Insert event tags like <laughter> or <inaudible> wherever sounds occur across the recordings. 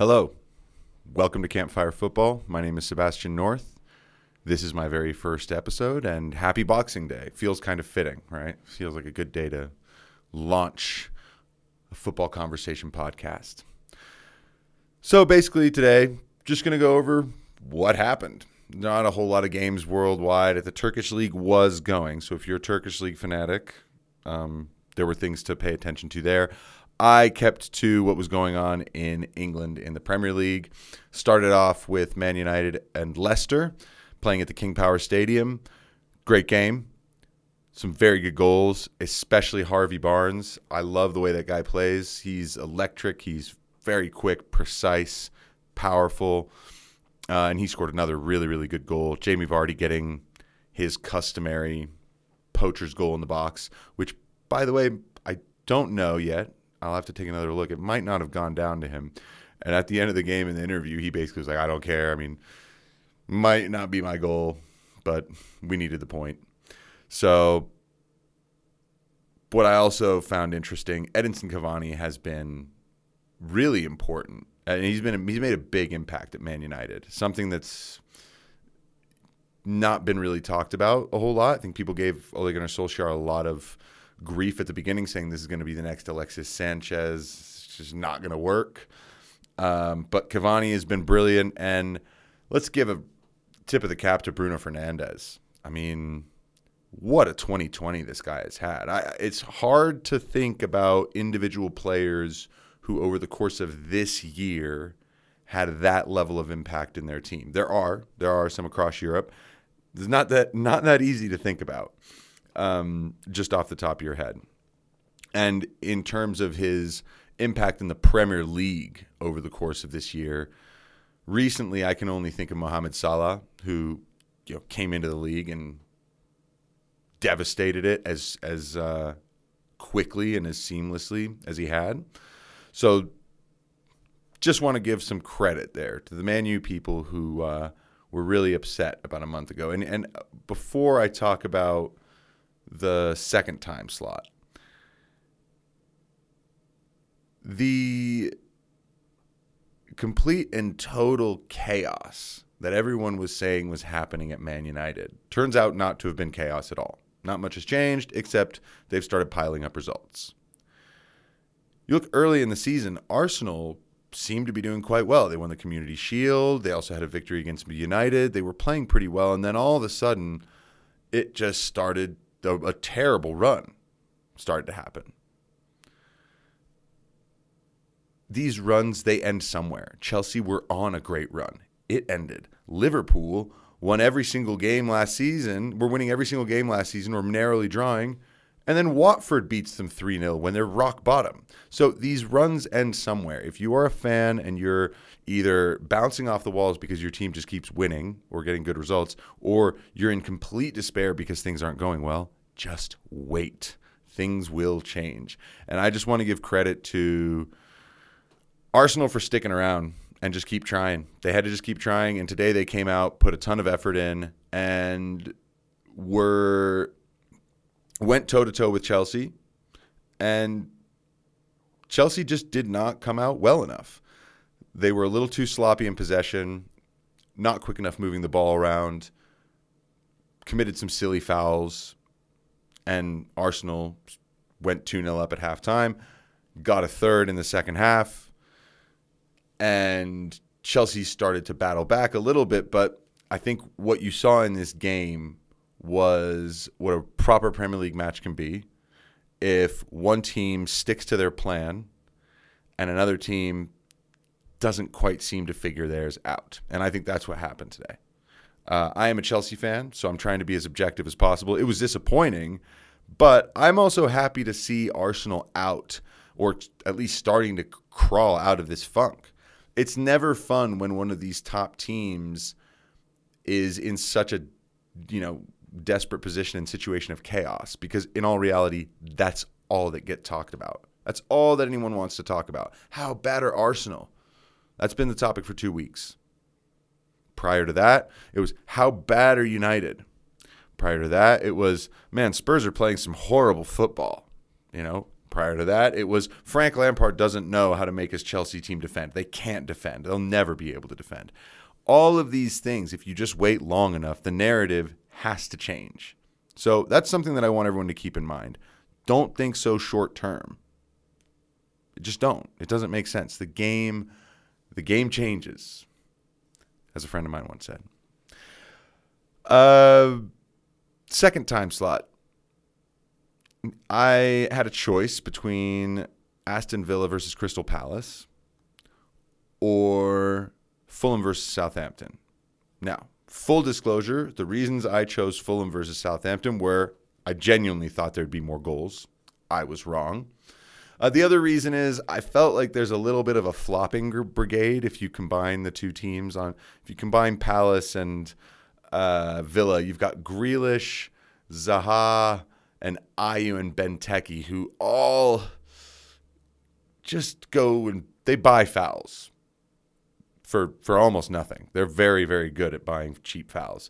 Hello. Welcome to Campfire Football. My name is Sebastian North. This is my very first episode, and happy Boxing Day. Feels kind of fitting, right? Feels like a good day to launch a football conversation podcast. So basically, today, just going to go over what happened. Not a whole lot of games worldwide. The Turkish League was going. So if you're a Turkish League fanatic, um, there were things to pay attention to there. I kept to what was going on in England in the Premier League. Started off with Man United and Leicester playing at the King Power Stadium. Great game. Some very good goals, especially Harvey Barnes. I love the way that guy plays. He's electric. He's very quick, precise, powerful. Uh, and he scored another really, really good goal. Jamie Vardy getting his customary poacher's goal in the box, which, by the way, I don't know yet. I'll have to take another look. It might not have gone down to him. And at the end of the game in the interview, he basically was like, I don't care. I mean, might not be my goal, but we needed the point. So, what I also found interesting, Edinson Cavani has been really important, and he's been he's made a big impact at Man United. Something that's not been really talked about a whole lot. I think people gave Ole Gunnar Solskjaer a lot of grief at the beginning, saying this is going to be the next Alexis Sanchez. It's just not going to work. Um, but Cavani has been brilliant, and let's give a tip of the cap to Bruno Fernandes. I mean, what a 2020 this guy has had. I, it's hard to think about individual players who, over the course of this year, had that level of impact in their team. There are, there are some across Europe. It's not that not that easy to think about um, just off the top of your head. And in terms of his impact in the Premier League over the course of this year, recently I can only think of Mohamed Salah, who you know came into the league and devastated it as as uh, quickly and as seamlessly as he had. So, just want to give some credit there to the Man U people who uh, were really upset about a month ago. And and before I talk about the second time slot. The complete and total chaos that everyone was saying was happening at Man United turns out not to have been chaos at all. Not much has changed, except they've started piling up results. You look early in the season, Arsenal seemed to be doing quite well. They won the Community Shield. They also had a victory against United. They were playing pretty well. And then all of a sudden, it just started a, a terrible run started to happen. These runs, they end somewhere. Chelsea were on a great run. It ended. Liverpool won every single game last season. We're winning every single game last season. We're narrowly drawing. And then Watford beats them 3 0 when they're rock bottom. So these runs end somewhere. If you are a fan and you're either bouncing off the walls because your team just keeps winning or getting good results, or you're in complete despair because things aren't going well, just wait. Things will change. And I just want to give credit to Arsenal for sticking around and just keep trying. They had to just keep trying. And today they came out, put a ton of effort in, and were went toe to toe with Chelsea. And Chelsea just did not come out well enough. They were a little too sloppy in possession, not quick enough moving the ball around, committed some silly fouls, and Arsenal went 2 0 up at halftime, got a third in the second half, and Chelsea started to battle back a little bit. But I think what you saw in this game was what a proper Premier League match can be if one team sticks to their plan and another team doesn't quite seem to figure theirs out. And I think that's what happened today. Uh, I am a Chelsea fan, so I'm trying to be as objective as possible. It was disappointing, but I'm also happy to see Arsenal out, or at least starting to crawl out of this funk. It's never fun when one of these top teams is in such a, you know, desperate position and situation of chaos because in all reality that's all that get talked about that's all that anyone wants to talk about how bad are arsenal that's been the topic for two weeks prior to that it was how bad are united prior to that it was man spurs are playing some horrible football you know Prior to that, it was Frank Lampard doesn't know how to make his Chelsea team defend. They can't defend. They'll never be able to defend. All of these things, if you just wait long enough, the narrative has to change. So that's something that I want everyone to keep in mind. Don't think so short term. Just don't. It doesn't make sense. The game the game changes. As a friend of mine once said. Uh second time slot. I had a choice between Aston Villa versus Crystal Palace or Fulham versus Southampton. Now, full disclosure, the reasons I chose Fulham versus Southampton were I genuinely thought there'd be more goals. I was wrong. Uh, the other reason is I felt like there's a little bit of a flopping brigade if you combine the two teams on if you combine Palace and uh, Villa, you've got Grealish, Zaha, and Ayew and Benteke, who all just go and they buy fouls for for almost nothing. They're very very good at buying cheap fouls.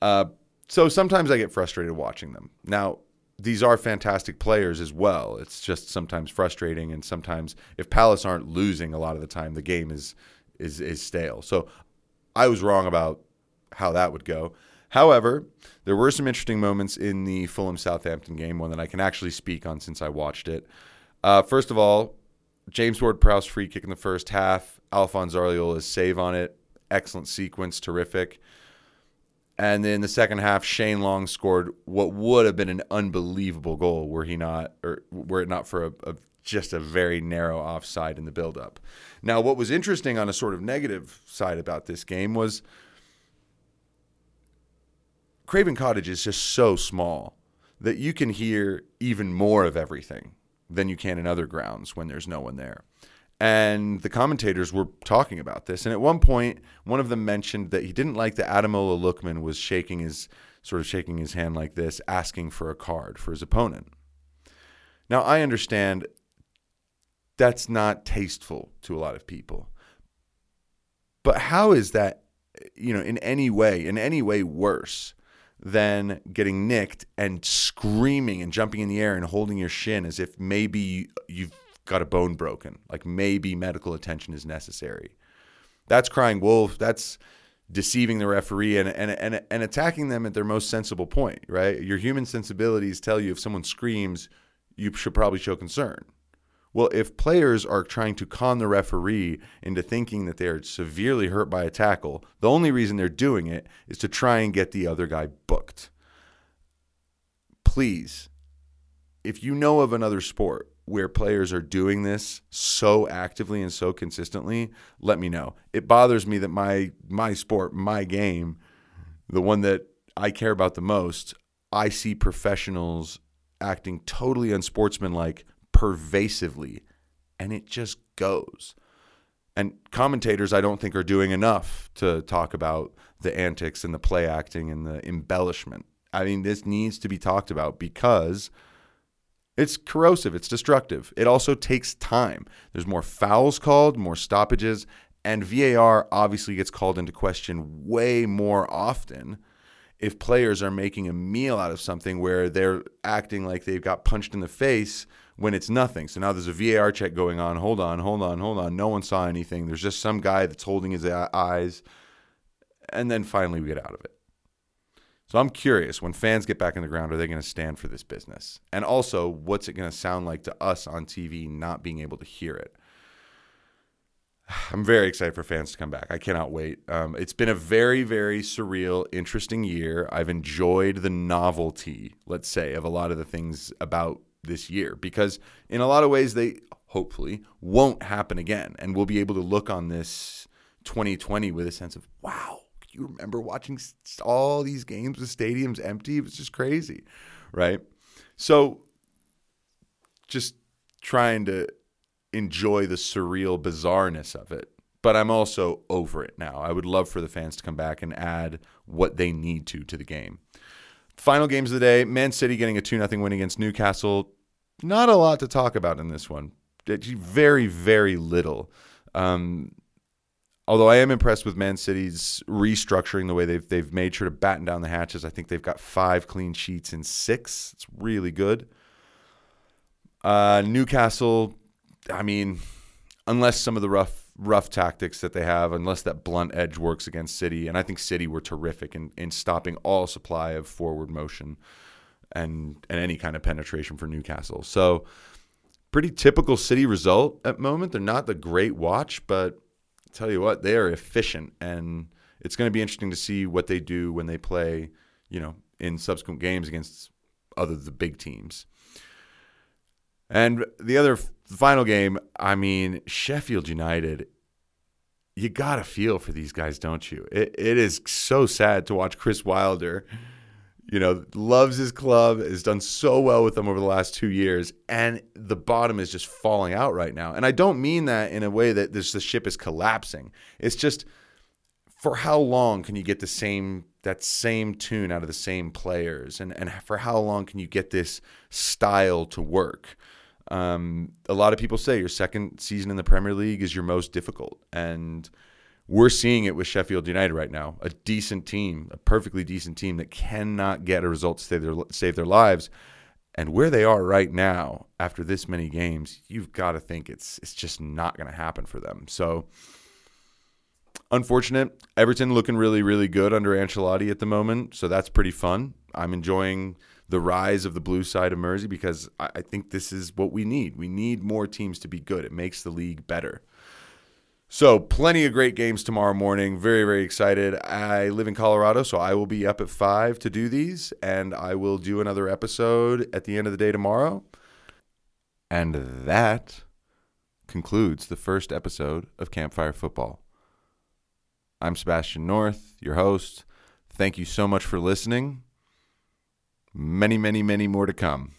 Uh, so sometimes I get frustrated watching them. Now these are fantastic players as well. It's just sometimes frustrating, and sometimes if Palace aren't losing a lot of the time, the game is is is stale. So I was wrong about how that would go. However, there were some interesting moments in the Fulham Southampton game, one that I can actually speak on since I watched it. Uh, first of all, James Ward Prowse free kick in the first half. Alphonse Areola's save on it. Excellent sequence, terrific. And then the second half, Shane Long scored what would have been an unbelievable goal were he not, or were it not for a, a just a very narrow offside in the build-up. Now, what was interesting on a sort of negative side about this game was Craven Cottage is just so small that you can hear even more of everything than you can in other grounds when there's no one there. And the commentators were talking about this. And at one point, one of them mentioned that he didn't like that Ademola Lookman was shaking his sort of shaking his hand like this, asking for a card for his opponent. Now, I understand that's not tasteful to a lot of people. But how is that, you know, in any way, in any way worse than getting nicked and screaming and jumping in the air and holding your shin as if maybe you've got a bone broken, like maybe medical attention is necessary. That's crying wolf. That's deceiving the referee and, and, and, and attacking them at their most sensible point, right? Your human sensibilities tell you if someone screams, you should probably show concern. Well, if players are trying to con the referee into thinking that they're severely hurt by a tackle, the only reason they're doing it is to try and get the other guy booked. Please, if you know of another sport where players are doing this so actively and so consistently, let me know. It bothers me that my my sport, my game, the one that I care about the most, I see professionals acting totally unsportsmanlike pervasively, and it just goes. And commentators, I don't think, are doing enough to talk about the antics and the play acting and the embellishment. I mean, this needs to be talked about because it's corrosive, it's destructive. It also takes time. There's more fouls called, more stoppages, and VAR obviously gets called into question way more often if players are making a meal out of something where they're acting like they've got punched in the face when it's nothing. So now there's a VAR check going on. Hold on, hold on, hold on. No one saw anything. There's just some guy that's holding his eyes. And then finally we get out of it. So I'm curious when fans get back in the ground, are they going to stand for this business? And also, what's it going to sound like to us on TV not being able to hear it? <sighs> I'm very excited for fans to come back. I cannot wait. Um, it's been a very, very surreal, interesting year. I've enjoyed the novelty, let's say, of a lot of the things about this year because in a lot of ways they hopefully won't happen again and we'll be able to look on this 2020 with a sense of wow you remember watching all these games with stadiums empty? It was just crazy right? So just trying to enjoy the surreal bizarreness of it but i'm also over it now. I would love for the fans to come back and add what they need to to the game. Final games of the day Man City getting a 2 0 win against Newcastle. Not a lot to talk about in this one. Very, very little. Um, although I am impressed with Man City's restructuring the way they've they've made sure to batten down the hatches. I think they've got five clean sheets in six. It's really good. Uh, Newcastle, I mean, unless some of the rough rough tactics that they have, unless that blunt edge works against City, and I think City were terrific in, in stopping all supply of forward motion and and any kind of penetration for Newcastle. So pretty typical City result at moment. They're not the great watch, but tell you what, they are efficient, and it's going to be interesting to see what they do when they play, you know, in subsequent games against other the big teams. And the other the final game, I mean, Sheffield United. You got to feel for these guys, don't you? It, it is so sad to watch Chris Wilder, you know, loves his club, has done so well with them over the last two years, and the bottom is just falling out right now. And I don't mean that in a way that this the ship is collapsing. It's just for how long can you get the same that same tune out of the same players, and and for how long can you get this style to work? Um, a lot of people say your second season in the Premier League is your most difficult, and we're seeing it with Sheffield United right now. A decent team, a perfectly decent team that cannot get a result to save their save their lives, and where they are right now after this many games, you've got to think it's it's just not going to happen for them. So. Unfortunate. Everton looking really, really good under Ancelotti at the moment, so that's pretty fun. I'm enjoying the rise of the blue side of Mersey because I, I think this is what we need. We need more teams to be good. It makes the league better. So, plenty of great games tomorrow morning. Very, very excited. I live in Colorado, so I will be up at 5 to do these, and I will do another episode at the end of the day tomorrow. And that concludes the first episode of Campfire Football. I'm Sebastian North, your host. Thank you so much for listening. Many, many, many more to come.